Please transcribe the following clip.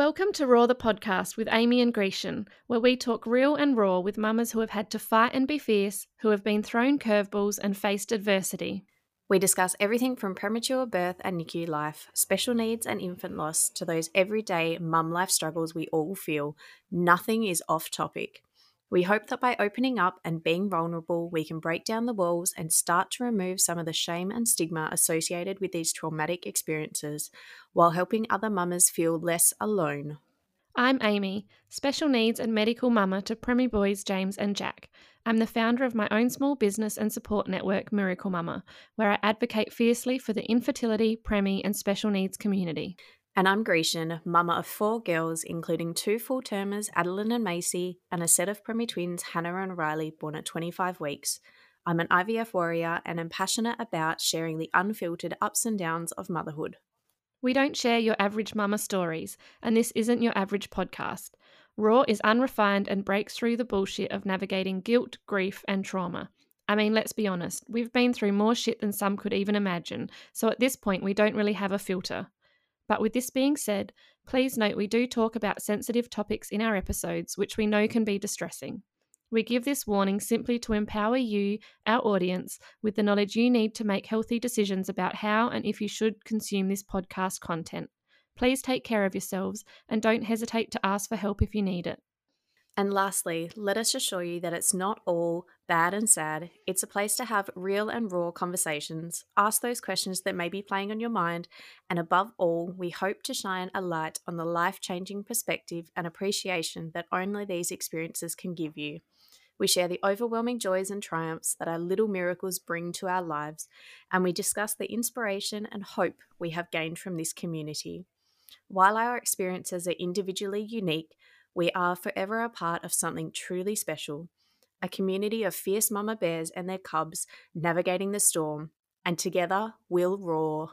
Welcome to RAWR the podcast with Amy and Grecian, where we talk real and raw with mamas who have had to fight and be fierce, who have been thrown curveballs and faced adversity. We discuss everything from premature birth and NICU life, special needs and infant loss, to those everyday mum life struggles we all feel. Nothing is off topic. We hope that by opening up and being vulnerable, we can break down the walls and start to remove some of the shame and stigma associated with these traumatic experiences while helping other mamas feel less alone. I'm Amy, special needs and medical mama to Premi boys James and Jack. I'm the founder of my own small business and support network, Miracle Mama, where I advocate fiercely for the infertility, Premi, and special needs community. And I'm Grecian, mama of four girls, including two full termers, Adeline and Macy, and a set of premi twins, Hannah and Riley, born at 25 weeks. I'm an IVF warrior and am passionate about sharing the unfiltered ups and downs of motherhood. We don't share your average mama stories, and this isn't your average podcast. RAWR is unrefined and breaks through the bullshit of navigating guilt, grief, and trauma. I mean, let's be honest, we've been through more shit than some could even imagine, so at this point, we don't really have a filter. But with this being said, please note we do talk about sensitive topics in our episodes, which we know can be distressing. We give this warning simply to empower you, our audience, with the knowledge you need to make healthy decisions about how and if you should consume this podcast content. Please take care of yourselves and don't hesitate to ask for help if you need it. And lastly, let us assure you that it's not all bad and sad. It's a place to have real and raw conversations, ask those questions that may be playing on your mind, and above all, we hope to shine a light on the life changing perspective and appreciation that only these experiences can give you. We share the overwhelming joys and triumphs that our little miracles bring to our lives, and we discuss the inspiration and hope we have gained from this community. While our experiences are individually unique, we are forever a part of something truly special a community of fierce mama bears and their cubs navigating the storm, and together we'll roar.